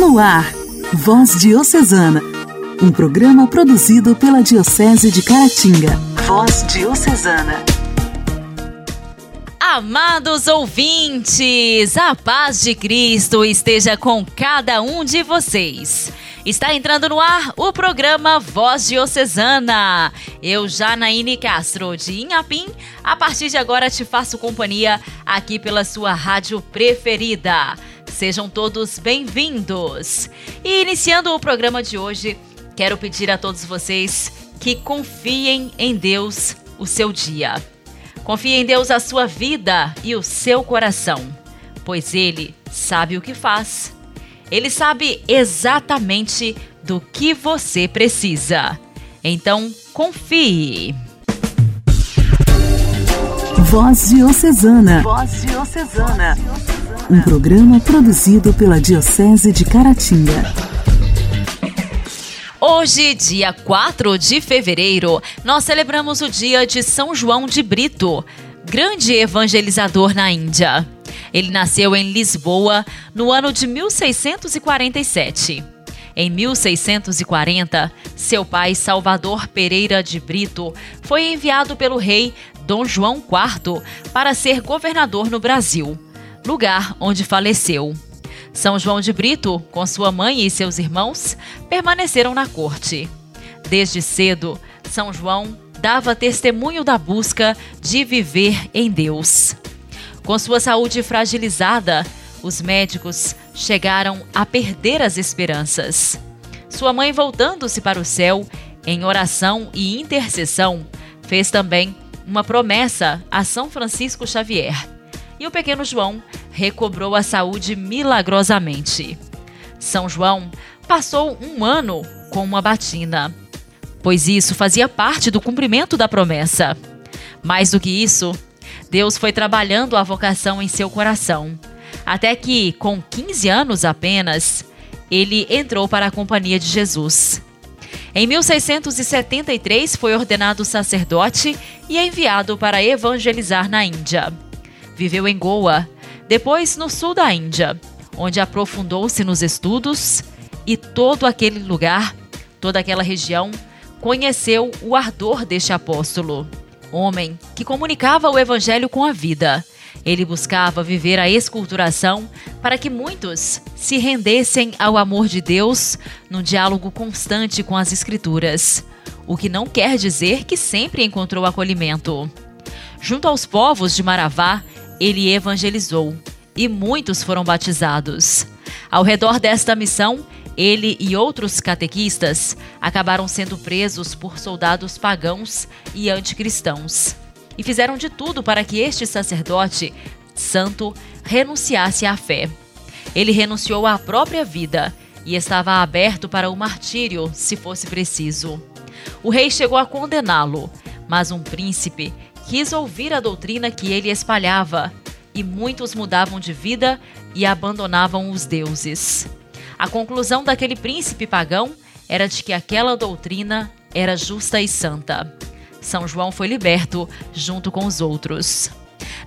No ar, Voz Diocesana, um programa produzido pela Diocese de Caratinga. Voz Diocesana. Amados ouvintes, a paz de Cristo esteja com cada um de vocês. Está entrando no ar o programa Voz Diocesana. Eu, Janaíne Castro, de Inhapim, a partir de agora te faço companhia aqui pela sua rádio preferida. Sejam todos bem-vindos. E iniciando o programa de hoje, quero pedir a todos vocês que confiem em Deus o seu dia. Confie em Deus a sua vida e o seu coração, pois Ele sabe o que faz ele sabe exatamente do que você precisa. Então, confie. Voz Diocesana. Voz Diocesana. Um programa produzido pela Diocese de Caratinga. Hoje, dia 4 de fevereiro, nós celebramos o dia de São João de Brito, grande evangelizador na Índia. Ele nasceu em Lisboa no ano de 1647. Em 1640, seu pai Salvador Pereira de Brito foi enviado pelo rei Dom João IV para ser governador no Brasil, lugar onde faleceu. São João de Brito, com sua mãe e seus irmãos, permaneceram na corte. Desde cedo, São João dava testemunho da busca de viver em Deus. Com sua saúde fragilizada, os médicos chegaram a perder as esperanças. Sua mãe, voltando-se para o céu, em oração e intercessão, fez também uma promessa a São Francisco Xavier. E o pequeno João recobrou a saúde milagrosamente. São João passou um ano com uma batina, pois isso fazia parte do cumprimento da promessa. Mais do que isso, Deus foi trabalhando a vocação em seu coração, até que, com 15 anos apenas, ele entrou para a Companhia de Jesus. Em 1673 foi ordenado sacerdote e enviado para evangelizar na Índia. Viveu em Goa, depois no sul da Índia, onde aprofundou-se nos estudos e todo aquele lugar, toda aquela região, conheceu o ardor deste apóstolo homem que comunicava o evangelho com a vida. Ele buscava viver a esculturação para que muitos se rendessem ao amor de Deus num diálogo constante com as Escrituras, o que não quer dizer que sempre encontrou acolhimento. Junto aos povos de Maravá, ele evangelizou e muitos foram batizados. Ao redor desta missão, ele e outros catequistas acabaram sendo presos por soldados pagãos e anticristãos. E fizeram de tudo para que este sacerdote santo renunciasse à fé. Ele renunciou à própria vida e estava aberto para o martírio, se fosse preciso. O rei chegou a condená-lo, mas um príncipe quis ouvir a doutrina que ele espalhava, e muitos mudavam de vida e abandonavam os deuses. A conclusão daquele príncipe pagão era de que aquela doutrina era justa e santa. São João foi liberto junto com os outros.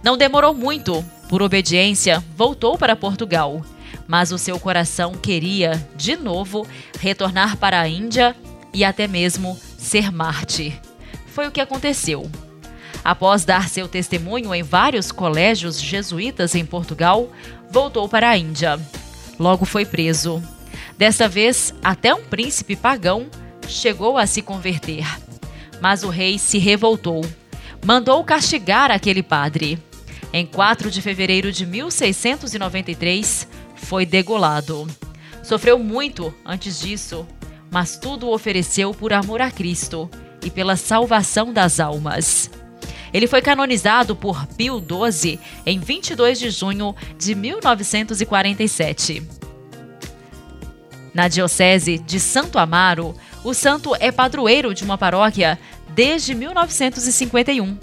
Não demorou muito, por obediência, voltou para Portugal, mas o seu coração queria, de novo, retornar para a Índia e até mesmo ser mártir. Foi o que aconteceu. Após dar seu testemunho em vários colégios jesuítas em Portugal, voltou para a Índia logo foi preso. Dessa vez, até um príncipe pagão chegou a se converter. Mas o rei se revoltou. Mandou castigar aquele padre. Em 4 de fevereiro de 1693, foi degolado. Sofreu muito antes disso, mas tudo ofereceu por amor a Cristo e pela salvação das almas. Ele foi canonizado por Pio XII em 22 de junho de 1947. Na Diocese de Santo Amaro, o santo é padroeiro de uma paróquia desde 1951.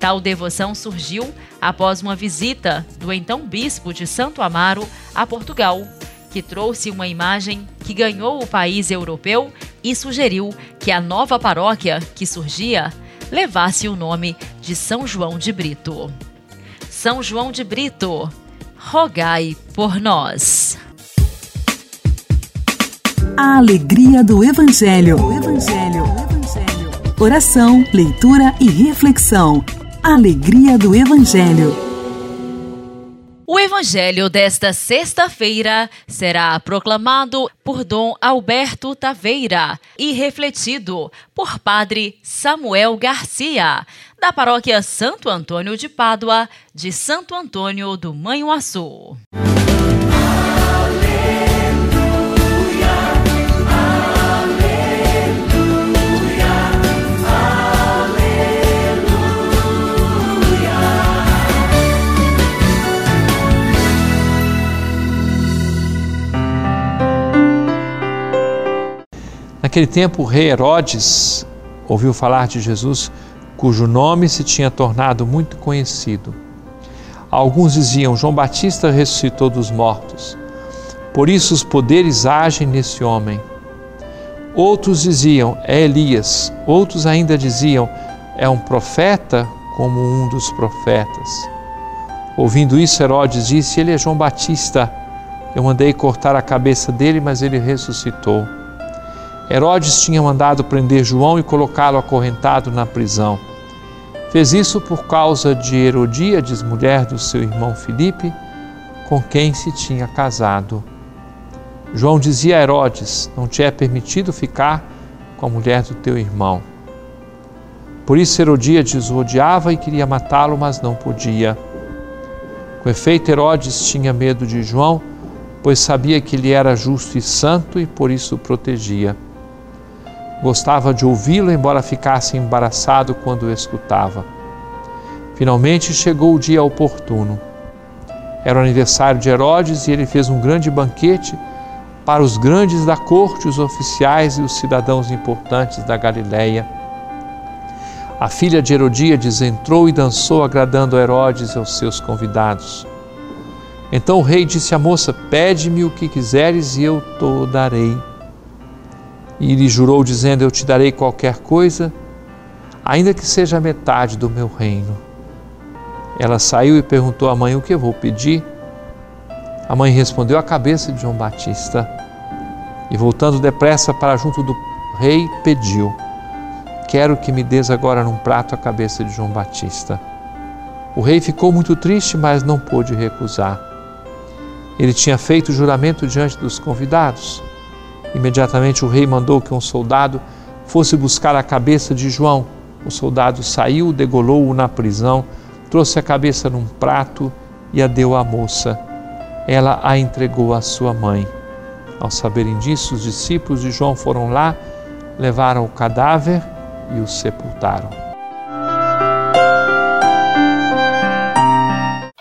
Tal devoção surgiu após uma visita do então bispo de Santo Amaro a Portugal, que trouxe uma imagem que ganhou o país europeu e sugeriu que a nova paróquia que surgia levasse o nome de São João de Brito. São João de Brito, rogai por nós. A alegria do Evangelho. Evangelho. Evangelho. Oração, leitura e reflexão. Alegria do Evangelho. O Evangelho desta sexta-feira será proclamado por Dom Alberto Taveira e refletido por Padre Samuel Garcia, da paróquia Santo Antônio de Pádua, de Santo Antônio do Manhuaçu. Naquele tempo, o rei Herodes ouviu falar de Jesus, cujo nome se tinha tornado muito conhecido. Alguns diziam: João Batista ressuscitou dos mortos. Por isso os poderes agem nesse homem. Outros diziam: É Elias. Outros ainda diziam: É um profeta como um dos profetas. Ouvindo isso, Herodes disse: Ele é João Batista. Eu mandei cortar a cabeça dele, mas ele ressuscitou. Herodes tinha mandado prender João e colocá-lo acorrentado na prisão. Fez isso por causa de Herodíades, mulher do seu irmão Filipe, com quem se tinha casado. João dizia a Herodes: Não te é permitido ficar com a mulher do teu irmão. Por isso Herodíades o odiava e queria matá-lo, mas não podia. Com efeito, Herodes tinha medo de João, pois sabia que ele era justo e santo e por isso o protegia. Gostava de ouvi-lo, embora ficasse embaraçado quando o escutava. Finalmente chegou o dia oportuno. Era o aniversário de Herodes e ele fez um grande banquete para os grandes da corte, os oficiais e os cidadãos importantes da Galiléia. A filha de Herodíades entrou e dançou, agradando a Herodes e aos seus convidados. Então o rei disse à moça: Pede-me o que quiseres e eu te darei. E lhe jurou, dizendo: Eu te darei qualquer coisa, ainda que seja metade do meu reino. Ela saiu e perguntou à mãe: O que eu vou pedir? A mãe respondeu: A cabeça de João Batista. E voltando depressa para junto do rei, pediu: Quero que me des agora num prato a cabeça de João Batista. O rei ficou muito triste, mas não pôde recusar. Ele tinha feito juramento diante dos convidados. Imediatamente o rei mandou que um soldado fosse buscar a cabeça de João. O soldado saiu, degolou-o na prisão, trouxe a cabeça num prato e a deu à moça. Ela a entregou à sua mãe. Ao saberem disso, os discípulos de João foram lá, levaram o cadáver e o sepultaram.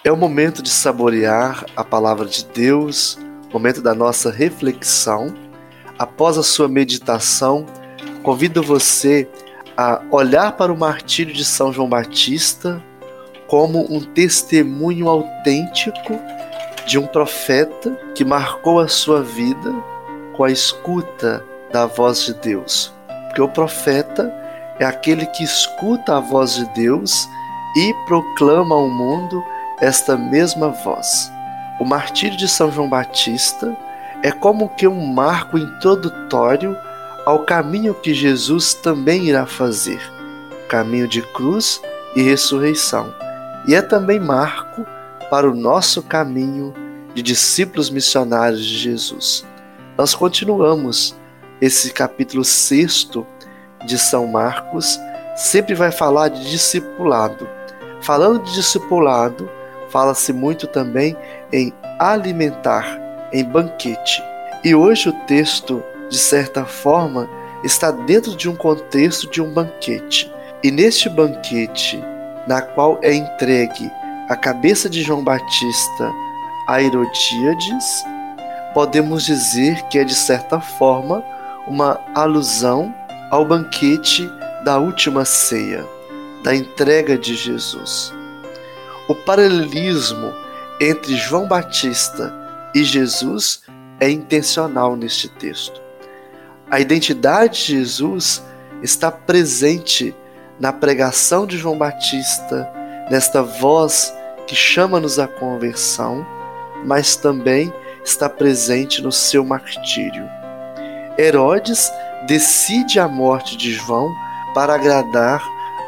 É o momento de saborear a palavra de Deus, momento da nossa reflexão após a sua meditação, convido você a olhar para o martírio de São João Batista como um testemunho autêntico de um profeta que marcou a sua vida com a escuta da voz de Deus. Porque o profeta é aquele que escuta a voz de Deus e proclama ao mundo esta mesma voz. O martírio de São João Batista é como que um marco introdutório ao caminho que Jesus também irá fazer, caminho de cruz e ressurreição. E é também marco para o nosso caminho de discípulos missionários de Jesus. Nós continuamos esse capítulo sexto de São Marcos, sempre vai falar de discipulado. Falando de discipulado, fala-se muito também em alimentar em banquete. E hoje o texto, de certa forma, está dentro de um contexto de um banquete. E neste banquete, na qual é entregue a cabeça de João Batista a Herodíades, podemos dizer que é de certa forma uma alusão ao banquete da última ceia, da entrega de Jesus. O paralelismo entre João Batista e Jesus é intencional neste texto. A identidade de Jesus está presente na pregação de João Batista, nesta voz que chama-nos à conversão, mas também está presente no seu martírio. Herodes decide a morte de João para agradar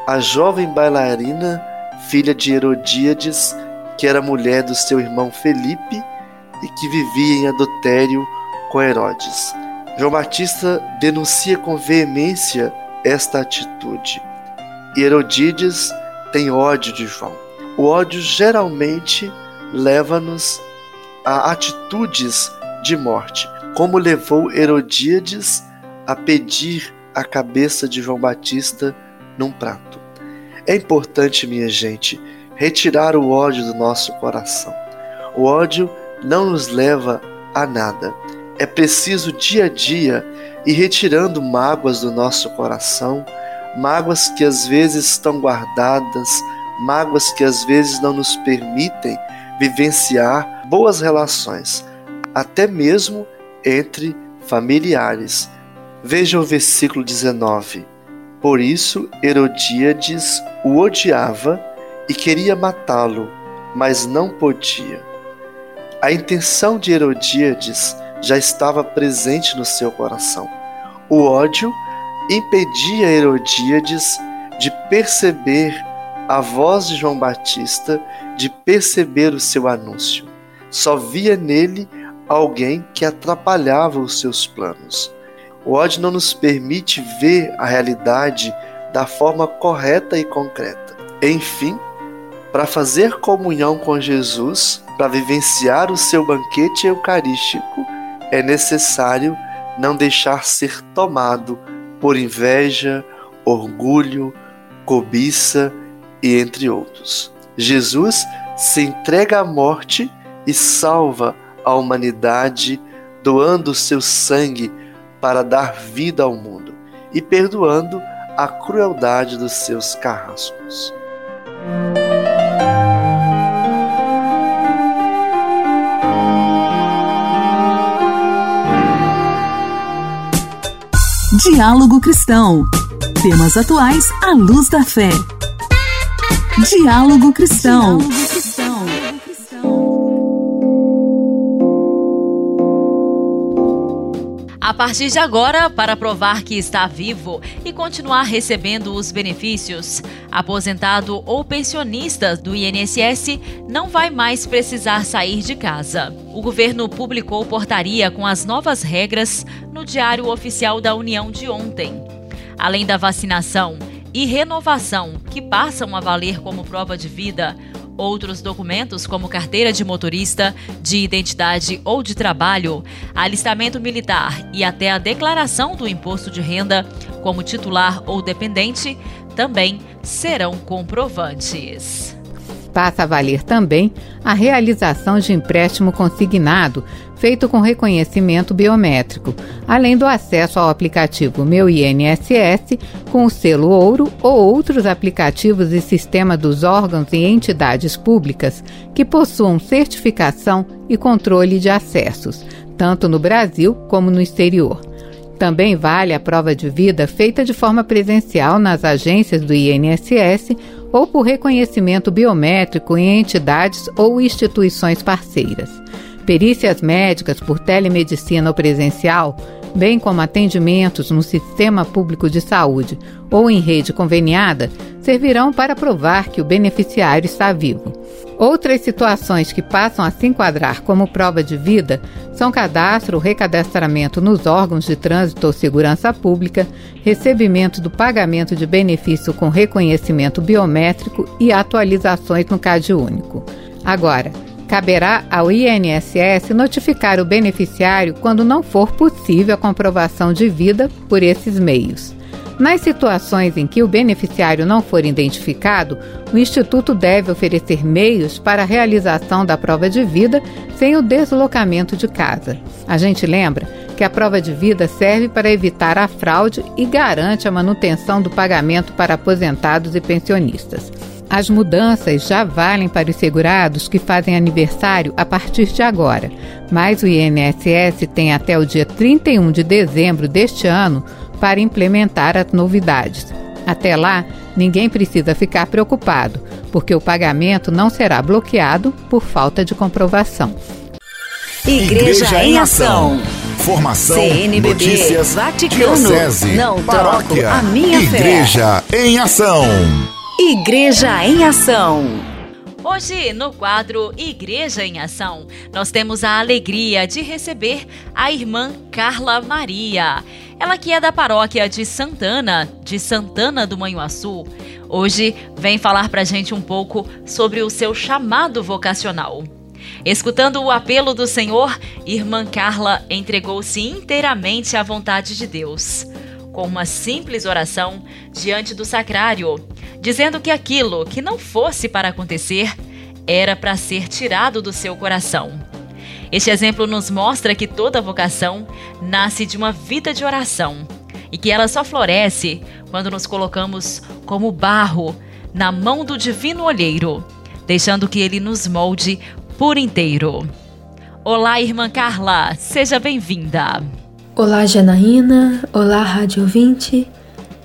a jovem bailarina, filha de Herodíades, que era mulher do seu irmão Felipe e que vivia em adultério com Herodes. João Batista denuncia com veemência esta atitude. E Herodíades tem ódio de João. O ódio geralmente leva-nos a atitudes de morte, como levou Herodíades a pedir a cabeça de João Batista num prato. É importante, minha gente, retirar o ódio do nosso coração. O ódio não nos leva a nada. É preciso dia a dia ir retirando mágoas do nosso coração, mágoas que às vezes estão guardadas, mágoas que às vezes não nos permitem vivenciar boas relações, até mesmo entre familiares. Veja o versículo 19. Por isso Herodíades o odiava e queria matá-lo, mas não podia. A intenção de Herodíades já estava presente no seu coração. O ódio impedia Herodíades de perceber a voz de João Batista, de perceber o seu anúncio. Só via nele alguém que atrapalhava os seus planos. O ódio não nos permite ver a realidade da forma correta e concreta. Enfim, para fazer comunhão com Jesus, para vivenciar o seu banquete eucarístico, é necessário não deixar ser tomado por inveja, orgulho, cobiça e entre outros. Jesus se entrega à morte e salva a humanidade, doando seu sangue para dar vida ao mundo e perdoando a crueldade dos seus carrascos. Diálogo Cristão. Temas atuais à luz da fé. Diálogo Cristão. Diálogo A partir de agora, para provar que está vivo e continuar recebendo os benefícios, aposentado ou pensionista do INSS não vai mais precisar sair de casa. O governo publicou portaria com as novas regras no Diário Oficial da União de ontem. Além da vacinação e renovação, que passam a valer como prova de vida, Outros documentos, como carteira de motorista, de identidade ou de trabalho, alistamento militar e até a declaração do imposto de renda, como titular ou dependente, também serão comprovantes. Passa a valer também a realização de empréstimo consignado feito com reconhecimento biométrico, além do acesso ao aplicativo Meu INSS com o selo ouro ou outros aplicativos e sistema dos órgãos e entidades públicas que possuam certificação e controle de acessos, tanto no Brasil como no exterior. Também vale a prova de vida feita de forma presencial nas agências do INSS ou por reconhecimento biométrico em entidades ou instituições parceiras perícias médicas por telemedicina ou presencial, bem como atendimentos no sistema público de saúde ou em rede conveniada, servirão para provar que o beneficiário está vivo. Outras situações que passam a se enquadrar como prova de vida são cadastro ou recadastramento nos órgãos de trânsito ou segurança pública, recebimento do pagamento de benefício com reconhecimento biométrico e atualizações no CAD único. Agora, Caberá ao INSS notificar o beneficiário quando não for possível a comprovação de vida por esses meios. Nas situações em que o beneficiário não for identificado, o Instituto deve oferecer meios para a realização da prova de vida sem o deslocamento de casa. A gente lembra que a prova de vida serve para evitar a fraude e garante a manutenção do pagamento para aposentados e pensionistas. As mudanças já valem para os segurados que fazem aniversário a partir de agora, mas o INSS tem até o dia 31 de dezembro deste ano para implementar as novidades. Até lá, ninguém precisa ficar preocupado, porque o pagamento não será bloqueado por falta de comprovação. Igreja, Igreja em Ação. Informação, CNBB, notícias, Vaticano, diocese, não paróquia, troco a minha Igreja em Ação. Igreja em Ação. Hoje, no quadro Igreja em Ação, nós temos a alegria de receber a irmã Carla Maria. Ela que é da paróquia de Santana, de Santana do Manhuaçu. Hoje vem falar pra gente um pouco sobre o seu chamado vocacional. Escutando o apelo do Senhor, irmã Carla entregou-se inteiramente à vontade de Deus, com uma simples oração diante do sacrário, dizendo que aquilo que não fosse para acontecer era para ser tirado do seu coração. Este exemplo nos mostra que toda vocação nasce de uma vida de oração e que ela só floresce quando nos colocamos como barro na mão do divino olheiro, deixando que ele nos molde por inteiro. Olá, irmã Carla, seja bem-vinda. Olá, Janaína. Olá, rádio ouvinte.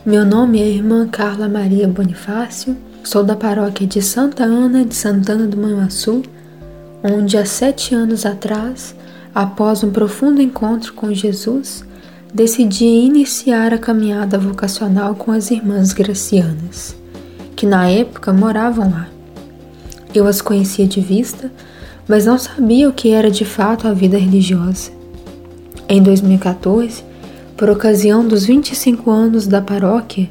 Meu nome é irmã Carla Maria Bonifácio. Sou da paróquia de Santa Ana de Santana do Manhuaçu, onde há sete anos atrás, após um profundo encontro com Jesus, decidi iniciar a caminhada vocacional com as irmãs gracianas, que na época moravam lá. Eu as conhecia de vista, mas não sabia o que era de fato a vida religiosa. Em 2014, por ocasião dos 25 anos da paróquia,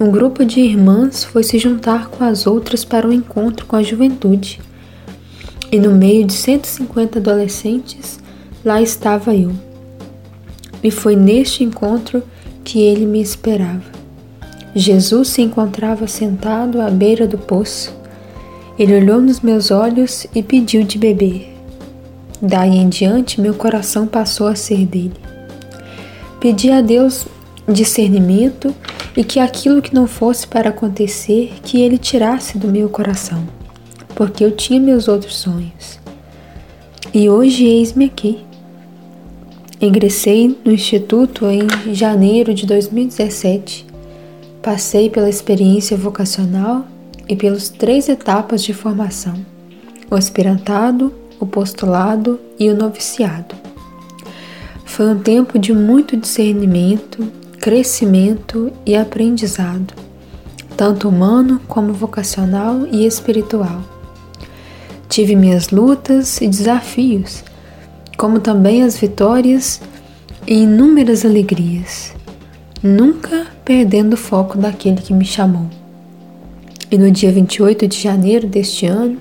um grupo de irmãs foi se juntar com as outras para um encontro com a juventude. E no meio de 150 adolescentes, lá estava eu. E foi neste encontro que ele me esperava. Jesus se encontrava sentado à beira do poço ele olhou nos meus olhos e pediu de beber. Daí em diante, meu coração passou a ser dele. Pedi a Deus discernimento e que aquilo que não fosse para acontecer, que ele tirasse do meu coração, porque eu tinha meus outros sonhos. E hoje eis-me aqui. Ingressei no instituto em janeiro de 2017. Passei pela experiência vocacional e pelas três etapas de formação: o aspirantado, o postulado e o noviciado. Foi um tempo de muito discernimento, crescimento e aprendizado, tanto humano como vocacional e espiritual. Tive minhas lutas e desafios, como também as vitórias e inúmeras alegrias, nunca perdendo o foco daquele que me chamou. E no dia 28 de janeiro deste ano,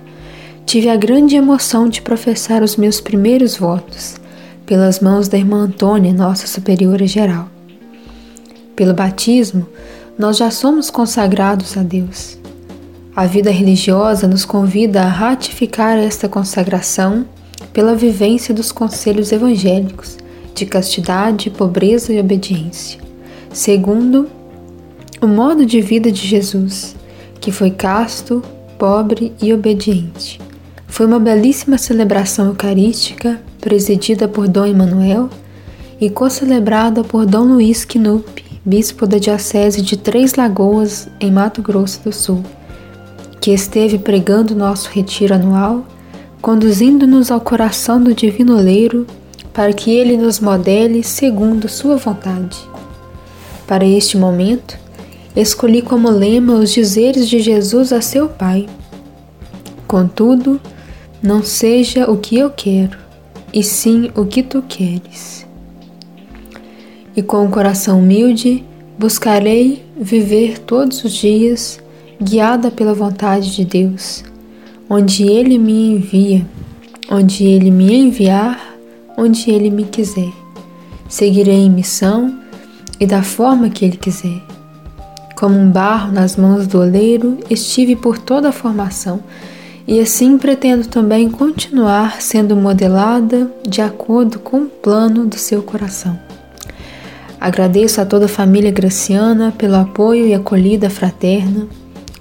tive a grande emoção de professar os meus primeiros votos pelas mãos da irmã Antônia, nossa superiora geral. Pelo batismo, nós já somos consagrados a Deus. A vida religiosa nos convida a ratificar esta consagração pela vivência dos conselhos evangélicos de castidade, pobreza e obediência, segundo o modo de vida de Jesus que foi casto, pobre e obediente. Foi uma belíssima celebração eucarística presidida por Dom Emanuel e co-celebrada por Dom Luiz Knupp, bispo da Diocese de Três Lagoas, em Mato Grosso do Sul, que esteve pregando nosso retiro anual, conduzindo-nos ao coração do Divino Oleiro para que ele nos modele segundo sua vontade. Para este momento, escolhi como lema os dizeres de Jesus a seu Pai. Contudo, não seja o que eu quero, e sim o que tu queres. E com o coração humilde, buscarei viver todos os dias guiada pela vontade de Deus, onde Ele me envia, onde Ele me enviar, onde Ele me quiser. Seguirei em missão e da forma que Ele quiser. Como um barro nas mãos do oleiro, estive por toda a formação e assim pretendo também continuar sendo modelada de acordo com o plano do seu coração. Agradeço a toda a família graciana pelo apoio e acolhida fraterna,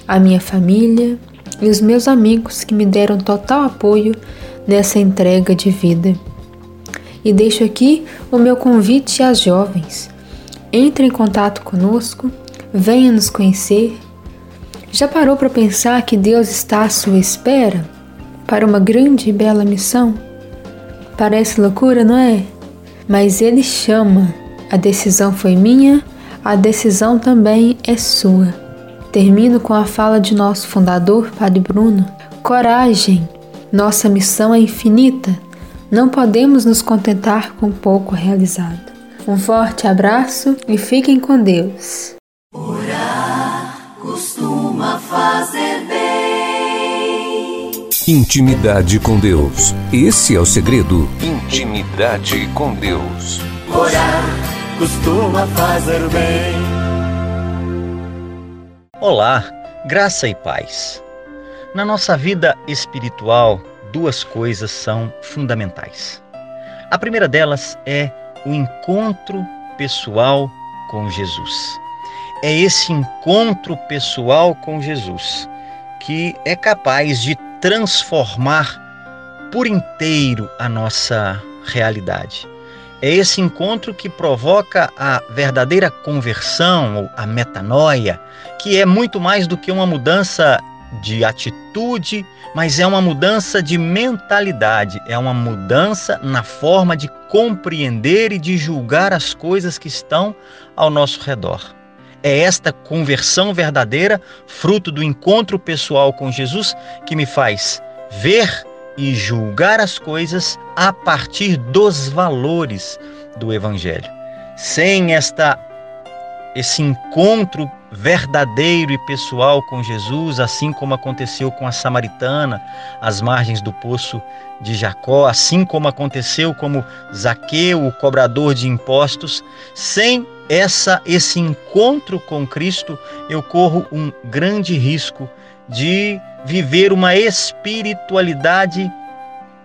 a minha família e os meus amigos que me deram total apoio nessa entrega de vida. E deixo aqui o meu convite às jovens. Entre em contato conosco venha nos conhecer. Já parou para pensar que Deus está à sua espera para uma grande e bela missão? Parece loucura, não é? mas Ele chama. A decisão foi minha, a decisão também é sua. Termino com a fala de nosso fundador, Padre Bruno. Coragem! Nossa missão é infinita. Não podemos nos contentar com pouco realizado. Um forte abraço e fiquem com Deus. Costuma fazer bem. Intimidade com Deus. Esse é o segredo. Intimidade com Deus. Orar costuma fazer bem. Olá, graça e paz. Na nossa vida espiritual, duas coisas são fundamentais. A primeira delas é o encontro pessoal com Jesus. É esse encontro pessoal com Jesus que é capaz de transformar por inteiro a nossa realidade. É esse encontro que provoca a verdadeira conversão, ou a metanoia, que é muito mais do que uma mudança de atitude, mas é uma mudança de mentalidade, é uma mudança na forma de compreender e de julgar as coisas que estão ao nosso redor. É esta conversão verdadeira, fruto do encontro pessoal com Jesus, que me faz ver e julgar as coisas a partir dos valores do Evangelho. Sem esta esse encontro verdadeiro e pessoal com Jesus, assim como aconteceu com a samaritana às margens do poço de Jacó, assim como aconteceu como Zaqueu, o cobrador de impostos, sem essa esse encontro com Cristo, eu corro um grande risco de viver uma espiritualidade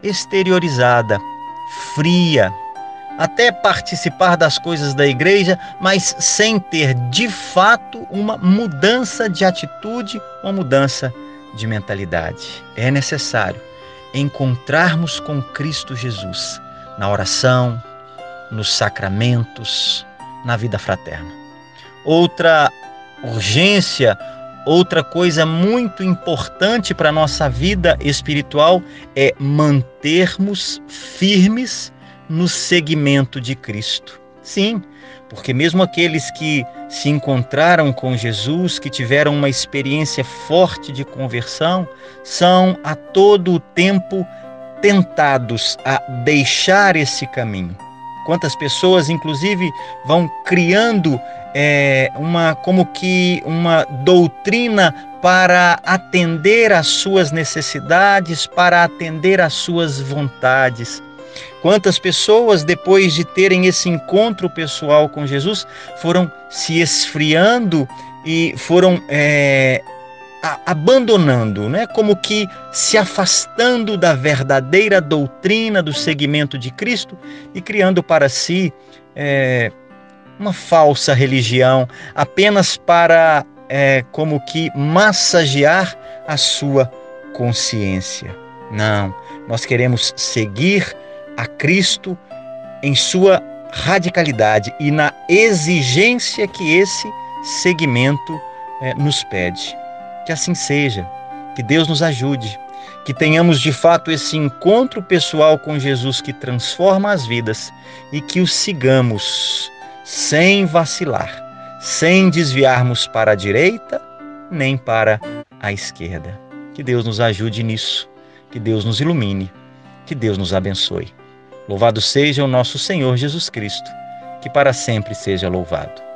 exteriorizada, fria, até participar das coisas da igreja, mas sem ter de fato uma mudança de atitude, uma mudança de mentalidade. É necessário encontrarmos com Cristo Jesus na oração, nos sacramentos, na vida fraterna. Outra urgência, outra coisa muito importante para a nossa vida espiritual é mantermos firmes no seguimento de Cristo. Sim, porque mesmo aqueles que se encontraram com Jesus, que tiveram uma experiência forte de conversão, são a todo o tempo tentados a deixar esse caminho. Quantas pessoas, inclusive, vão criando é, uma como que uma doutrina para atender às suas necessidades, para atender às suas vontades. Quantas pessoas, depois de terem esse encontro pessoal com Jesus, foram se esfriando e foram é, abandonando, né? como que se afastando da verdadeira doutrina do seguimento de Cristo e criando para si é, uma falsa religião, apenas para é, como que massagear a sua consciência. Não, nós queremos seguir a Cristo em sua radicalidade e na exigência que esse segmento é, nos pede. Que assim seja, que Deus nos ajude, que tenhamos de fato esse encontro pessoal com Jesus que transforma as vidas e que o sigamos sem vacilar, sem desviarmos para a direita nem para a esquerda. Que Deus nos ajude nisso, que Deus nos ilumine, que Deus nos abençoe. Louvado seja o nosso Senhor Jesus Cristo, que para sempre seja louvado.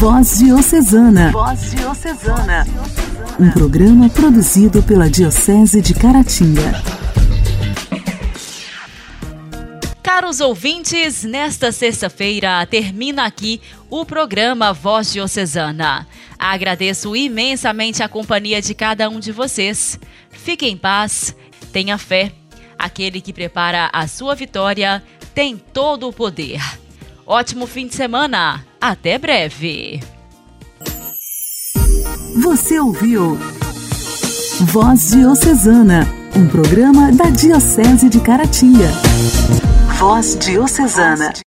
Voz Diocesana. Voz Diocesana. Um programa produzido pela Diocese de Caratinga. Caros ouvintes, nesta sexta-feira termina aqui o programa Voz Diocesana. Agradeço imensamente a companhia de cada um de vocês. Fique em paz, tenha fé. Aquele que prepara a sua vitória tem todo o poder. Ótimo fim de semana. Até breve. Você ouviu Voz Diocesana, um programa da Diocese de Caratinga. Voz Diocesana.